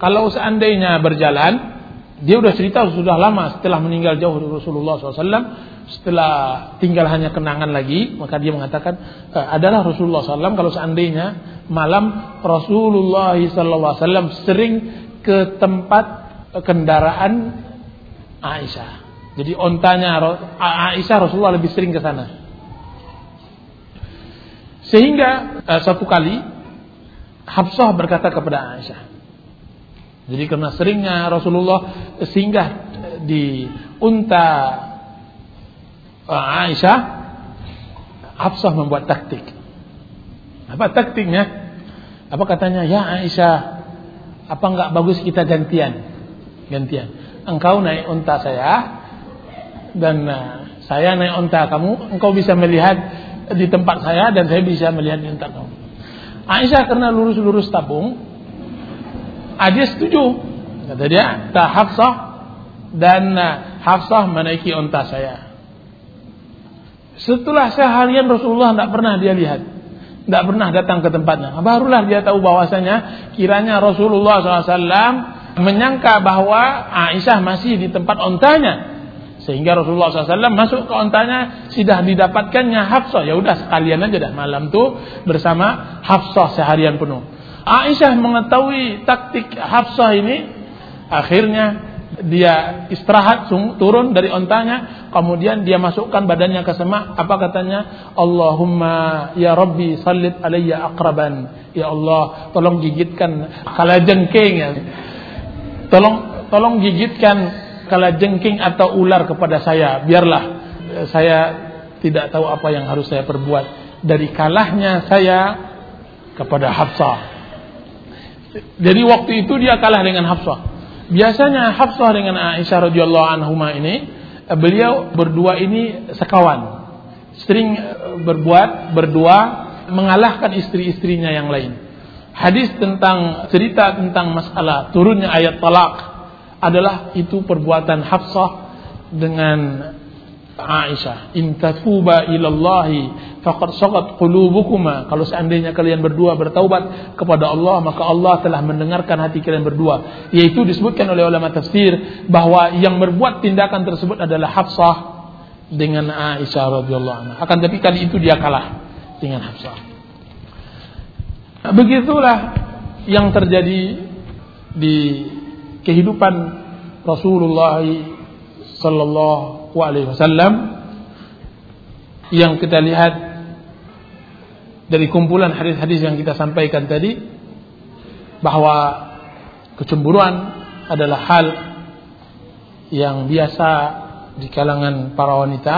Kalau seandainya berjalan, dia sudah cerita sudah lama setelah meninggal jauh dari Rasulullah SAW, setelah tinggal hanya kenangan lagi, maka dia mengatakan e, adalah Rasulullah SAW kalau seandainya malam Rasulullah SAW sering ke tempat kendaraan Aisyah. Jadi ontanya Aisyah Rasulullah lebih sering ke sana. Sehingga uh, satu kali Hafsah berkata kepada Aisyah. Jadi karena seringnya Rasulullah singgah di unta uh, Aisyah, Hafsah membuat taktik. Apa taktiknya? Apa katanya? Ya Aisyah, apa enggak bagus kita gantian? Gantian. Engkau naik unta saya dan uh, saya naik unta kamu, engkau bisa melihat di tempat saya dan saya bisa melihat di tempat kamu. Aisyah karena lurus-lurus tabung, Aisyah setuju. Kata dia, tak Hafsah dan Hafsah menaiki unta saya. Setelah seharian Rasulullah tidak pernah dia lihat. Tidak pernah datang ke tempatnya. Barulah dia tahu bahwasanya kiranya Rasulullah SAW menyangka bahwa Aisyah masih di tempat ontanya. Sehingga Rasulullah SAW masuk ke ontanya sudah didapatkannya Hafsah. Ya udah sekalian aja dah malam tuh bersama Hafsah seharian penuh. Aisyah mengetahui taktik Hafsah ini, akhirnya dia istirahat turun dari ontanya, kemudian dia masukkan badannya ke semak. Apa katanya? Allahumma ya Rabbi sallit alayya akraban. Ya Allah, tolong gigitkan kalajengking ya. Tolong tolong gigitkan kala jengking atau ular kepada saya, biarlah eh, saya tidak tahu apa yang harus saya perbuat dari kalahnya saya kepada Hafsah. Jadi waktu itu dia kalah dengan Hafsah. Biasanya Hafsah dengan Aisyah radhiyallahu anhuma ini eh, beliau berdua ini sekawan. Sering eh, berbuat berdua mengalahkan istri-istrinya yang lain. Hadis tentang cerita tentang masalah turunnya ayat talak adalah itu perbuatan Hafsah dengan Aisyah. In tatuba ilallahi faqad saqat qulubukuma. Kalau seandainya kalian berdua bertaubat kepada Allah, maka Allah telah mendengarkan hati kalian berdua. Yaitu disebutkan oleh ulama tafsir bahwa yang berbuat tindakan tersebut adalah Hafsah dengan Aisyah radhiyallahu anha. Akan tapi kali itu dia kalah dengan Hafsah. Begitulah yang terjadi di kehidupan Rasulullah sallallahu Alaihi Wasallam yang kita lihat dari kumpulan hadis-hadis yang kita sampaikan tadi bahwa kecemburuan adalah hal yang biasa di kalangan para wanita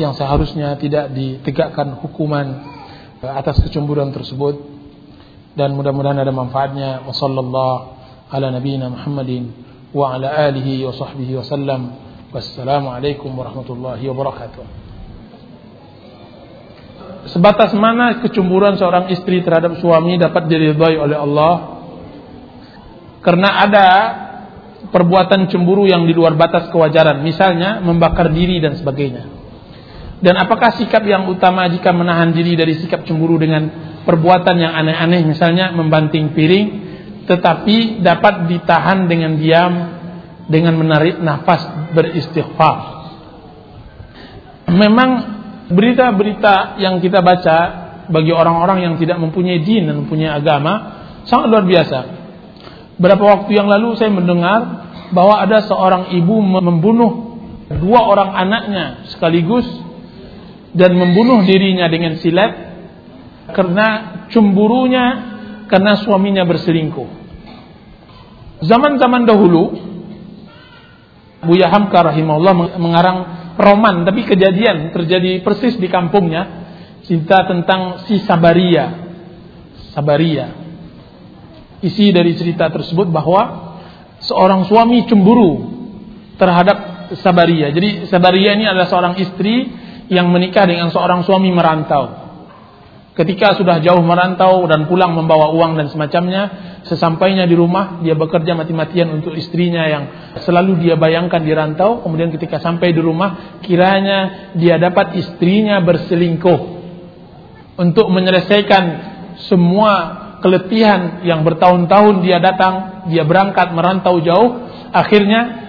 yang seharusnya tidak ditegakkan hukuman atas kecemburuan tersebut. Dan mudah-mudahan ada manfaatnya. Wa sallallahu ala nabiyyina Muhammadin wa ala alihi wa sahbihi wa Wassalamualaikum warahmatullahi wabarakatuh. Sebatas mana kecemburuan seorang istri terhadap suami dapat diridhai oleh Allah? Karena ada perbuatan cemburu yang di luar batas kewajaran, misalnya membakar diri dan sebagainya. Dan apakah sikap yang utama jika menahan diri dari sikap cemburu dengan perbuatan yang aneh-aneh misalnya membanting piring tetapi dapat ditahan dengan diam dengan menarik nafas beristighfar. Memang berita-berita yang kita baca bagi orang-orang yang tidak mempunyai din dan mempunyai agama sangat luar biasa. Berapa waktu yang lalu saya mendengar bahwa ada seorang ibu membunuh dua orang anaknya sekaligus dan membunuh dirinya dengan silat karena cemburunya karena suaminya berselingkuh. Zaman-zaman dahulu Buya Hamka rahimahullah mengarang roman tapi kejadian terjadi persis di kampungnya cinta tentang si Sabaria. Sabaria. Isi dari cerita tersebut bahwa seorang suami cemburu terhadap Sabaria. Jadi Sabaria ini adalah seorang istri yang menikah dengan seorang suami merantau. Ketika sudah jauh merantau dan pulang membawa uang dan semacamnya, sesampainya di rumah dia bekerja mati-matian untuk istrinya yang selalu dia bayangkan di rantau. Kemudian ketika sampai di rumah, kiranya dia dapat istrinya berselingkuh untuk menyelesaikan semua keletihan yang bertahun-tahun dia datang, dia berangkat merantau jauh, akhirnya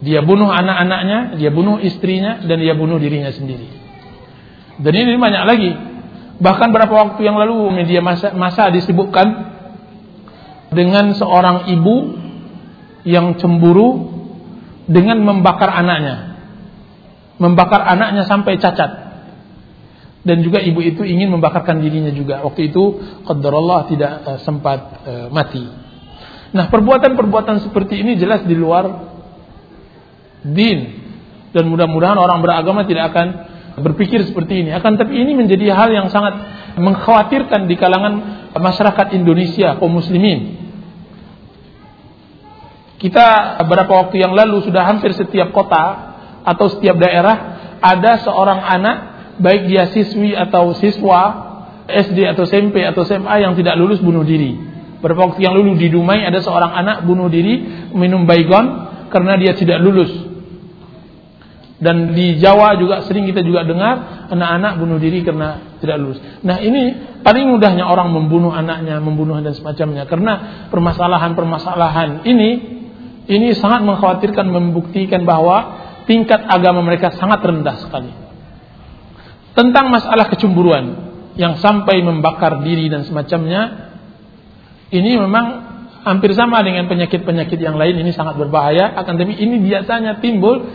dia bunuh anak-anaknya, dia bunuh istrinya, dan dia bunuh dirinya sendiri. Dan ini banyak lagi. Bahkan berapa waktu yang lalu media masa, masa disebutkan dengan seorang ibu yang cemburu dengan membakar anaknya. Membakar anaknya sampai cacat. Dan juga ibu itu ingin membakarkan dirinya juga. Waktu itu qadarullah tidak uh, sempat uh, mati. Nah, perbuatan-perbuatan seperti ini jelas di luar din dan mudah-mudahan orang beragama tidak akan berpikir seperti ini. Akan tapi ini menjadi hal yang sangat mengkhawatirkan di kalangan masyarakat Indonesia kaum muslimin. Kita beberapa waktu yang lalu sudah hampir setiap kota atau setiap daerah ada seorang anak baik dia siswi atau siswa SD atau SMP atau SMA yang tidak lulus bunuh diri. Beberapa waktu yang lalu di Dumai ada seorang anak bunuh diri minum baygon karena dia tidak lulus dan di Jawa juga sering kita juga dengar anak-anak bunuh diri karena tidak lulus. Nah ini paling mudahnya orang membunuh anaknya, membunuh dan semacamnya. Karena permasalahan-permasalahan ini ini sangat mengkhawatirkan membuktikan bahwa tingkat agama mereka sangat rendah sekali. Tentang masalah kecemburuan yang sampai membakar diri dan semacamnya, ini memang hampir sama dengan penyakit-penyakit yang lain. Ini sangat berbahaya. Akan tapi ini biasanya timbul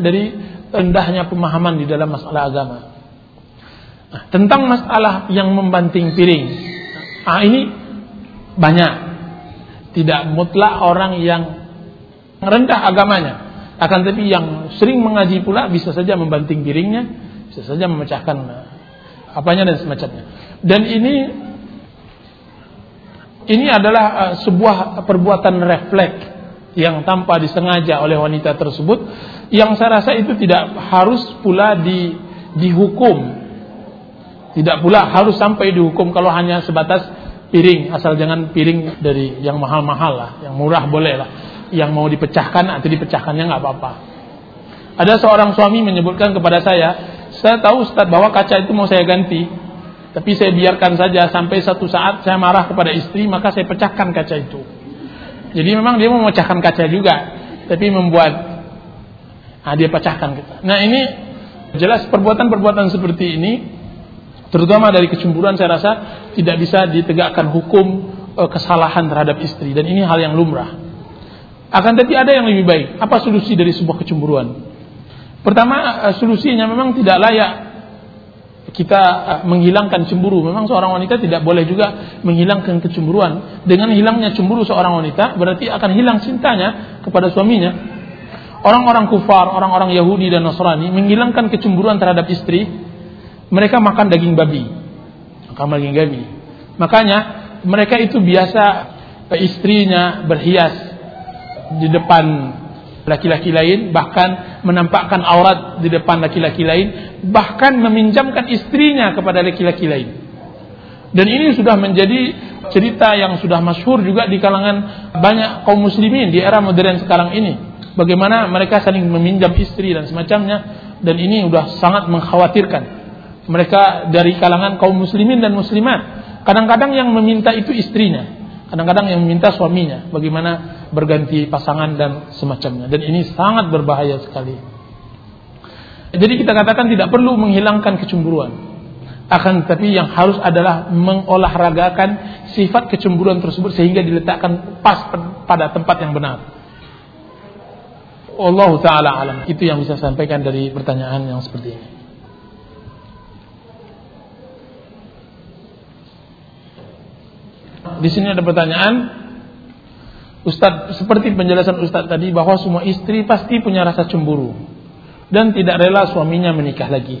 dari rendahnya pemahaman di dalam masalah agama. Nah, tentang masalah yang membanting piring, ah ini banyak. Tidak mutlak orang yang rendah agamanya, akan tapi yang sering mengaji pula bisa saja membanting piringnya, bisa saja memecahkan eh, apanya dan semacamnya. Dan ini ini adalah uh, sebuah perbuatan refleks yang tanpa disengaja oleh wanita tersebut yang saya rasa itu tidak harus pula di dihukum. Tidak pula harus sampai dihukum kalau hanya sebatas piring asal jangan piring dari yang mahal-mahal lah yang murah boleh lah yang mau dipecahkan atau dipecahkannya nggak apa-apa. Ada seorang suami menyebutkan kepada saya saya tahu Ustaz bahwa kaca itu mau saya ganti tapi saya biarkan saja sampai satu saat saya marah kepada istri maka saya pecahkan kaca itu jadi memang dia memecahkan kaca juga, tapi membuat nah dia pecahkan kita. Nah ini jelas perbuatan-perbuatan seperti ini, terutama dari kecemburuan saya rasa tidak bisa ditegakkan hukum e, kesalahan terhadap istri dan ini hal yang lumrah. Akan tapi ada yang lebih baik. Apa solusi dari sebuah kecemburuan? Pertama, e, solusinya memang tidak layak kita uh, menghilangkan cemburu. Memang seorang wanita tidak boleh juga menghilangkan kecemburuan. Dengan hilangnya cemburu seorang wanita berarti akan hilang cintanya kepada suaminya. Orang-orang kufar, orang-orang Yahudi dan Nasrani menghilangkan kecemburuan terhadap istri, mereka makan daging babi. Makan daging babi. Makanya mereka itu biasa eh, istrinya berhias di depan laki-laki lain, bahkan menampakkan aurat di depan laki-laki lain, bahkan meminjamkan istrinya kepada laki-laki lain. Dan ini sudah menjadi cerita yang sudah masyhur juga di kalangan banyak kaum muslimin di era modern sekarang ini. Bagaimana mereka saling meminjam istri dan semacamnya dan ini sudah sangat mengkhawatirkan. Mereka dari kalangan kaum muslimin dan muslimat. Kadang-kadang yang meminta itu istrinya, kadang-kadang yang meminta suaminya. Bagaimana berganti pasangan dan semacamnya. Dan ini sangat berbahaya sekali. Jadi kita katakan tidak perlu menghilangkan kecemburuan. Akan tetapi yang harus adalah mengolahragakan sifat kecemburuan tersebut sehingga diletakkan pas pada tempat yang benar. Allah taala alam. Itu yang bisa saya sampaikan dari pertanyaan yang seperti ini. Di sini ada pertanyaan, Ustadz seperti penjelasan Ustadz tadi bahwa semua istri pasti punya rasa cemburu dan tidak rela suaminya menikah lagi.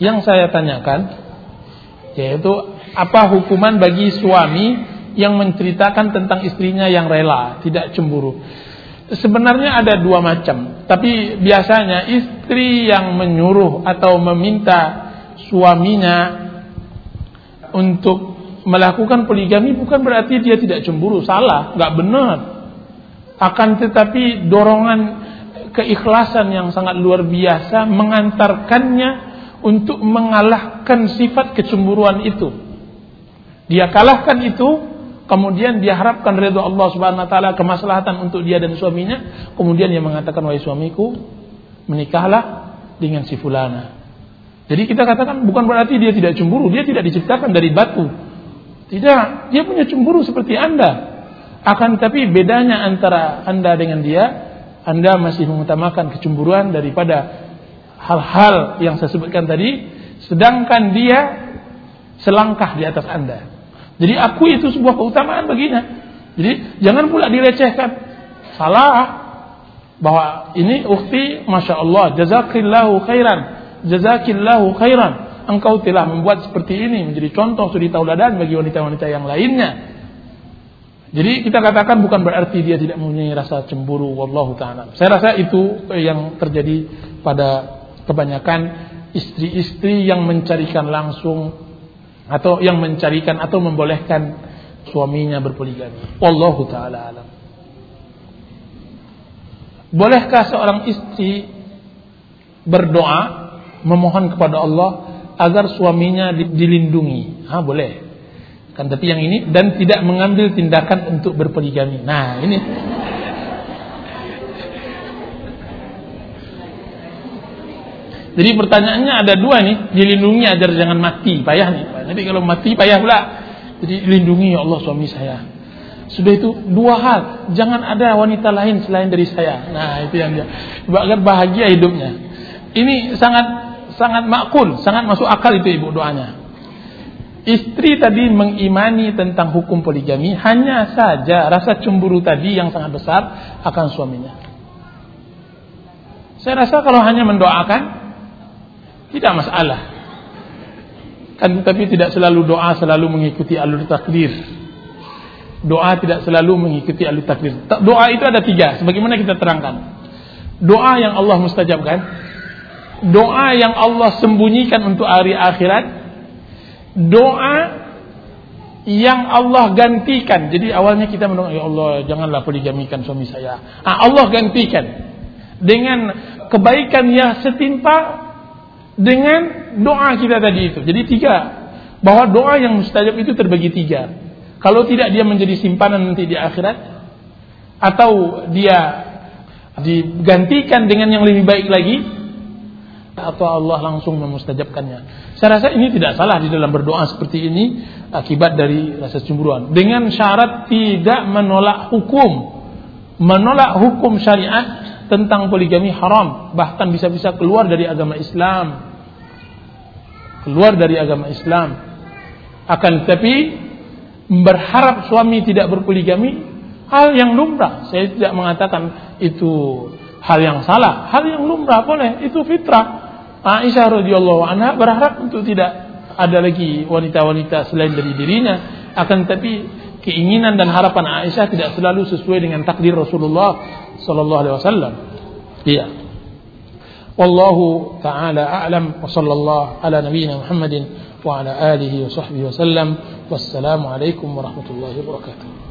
Yang saya tanyakan yaitu apa hukuman bagi suami yang menceritakan tentang istrinya yang rela, tidak cemburu. Sebenarnya ada dua macam, tapi biasanya istri yang menyuruh atau meminta suaminya untuk melakukan poligami bukan berarti dia tidak cemburu, salah, nggak benar. Akan tetapi dorongan keikhlasan yang sangat luar biasa mengantarkannya untuk mengalahkan sifat kecemburuan itu. Dia kalahkan itu, kemudian dia harapkan ridho Allah Subhanahu wa taala, kemaslahatan untuk dia dan suaminya, kemudian dia mengatakan wahai suamiku, menikahlah dengan si fulana. Jadi kita katakan bukan berarti dia tidak cemburu, dia tidak diciptakan dari batu. Tidak, dia punya cemburu seperti Anda. Akan tapi bedanya antara Anda dengan dia, Anda masih mengutamakan kecemburuan daripada hal-hal yang saya sebutkan tadi, sedangkan dia selangkah di atas Anda. Jadi aku itu sebuah keutamaan baginya. Jadi jangan pula dilecehkan. Salah bahwa ini ukti Masya Allah jazakillahu khairan jazakillahu khairan engkau telah membuat seperti ini menjadi contoh suri tauladan bagi wanita-wanita yang lainnya. Jadi kita katakan bukan berarti dia tidak mempunyai rasa cemburu wallahu taala. Saya rasa itu yang terjadi pada kebanyakan istri-istri yang mencarikan langsung atau yang mencarikan atau membolehkan suaminya berpoligami. Wallahu taala alam. Bolehkah seorang istri berdoa memohon kepada Allah agar suaminya dilindungi? Ha boleh. Kan tapi yang ini dan tidak mengambil tindakan untuk berpoligami. Nah, ini Jadi pertanyaannya ada dua nih, dilindungi agar jangan mati, payah nih. Nanti kalau mati payah pula. Jadi lindungi ya Allah suami saya. Sudah itu dua hal, jangan ada wanita lain selain dari saya. Nah, itu yang dia. Agar bahagia hidupnya. Ini sangat sangat makul, sangat masuk akal itu ibu doanya. Istri tadi mengimani tentang hukum poligami hanya saja rasa cemburu tadi yang sangat besar akan suaminya. Saya rasa kalau hanya mendoakan tidak masalah. Kan tapi tidak selalu doa selalu mengikuti alur takdir doa tidak selalu mengikuti alur takdir. Doa itu ada tiga, sebagaimana kita terangkan. Doa yang Allah mustajabkan, doa yang Allah sembunyikan untuk hari akhirat, doa yang Allah gantikan. Jadi awalnya kita mendoa, ya Allah janganlah poligamikan suami saya. Ah, Allah gantikan dengan kebaikan yang setimpa dengan doa kita tadi itu. Jadi tiga, bahwa doa yang mustajab itu terbagi tiga. Kalau tidak dia menjadi simpanan nanti di akhirat atau dia digantikan dengan yang lebih baik lagi atau Allah langsung memustajabkannya. Saya rasa ini tidak salah di dalam berdoa seperti ini akibat dari rasa cemburuan. Dengan syarat tidak menolak hukum. Menolak hukum syariat tentang poligami haram, bahkan bisa-bisa keluar dari agama Islam. Keluar dari agama Islam. Akan tetapi berharap suami tidak berpoligami hal yang lumrah. Saya tidak mengatakan itu hal yang salah, hal yang lumrah boleh, itu fitrah. Aisyah radhiyallahu anha berharap untuk tidak ada lagi wanita-wanita selain dari dirinya akan tetapi keinginan dan harapan Aisyah tidak selalu sesuai dengan takdir Rasulullah sallallahu alaihi wasallam. Iya. Wallahu taala a'lam wa sallallahu ala nabiyyina Muhammadin wa ala alihi wa sahbihi wasallam. Wassalamu alaikum warahmatullahi wabarakatuh.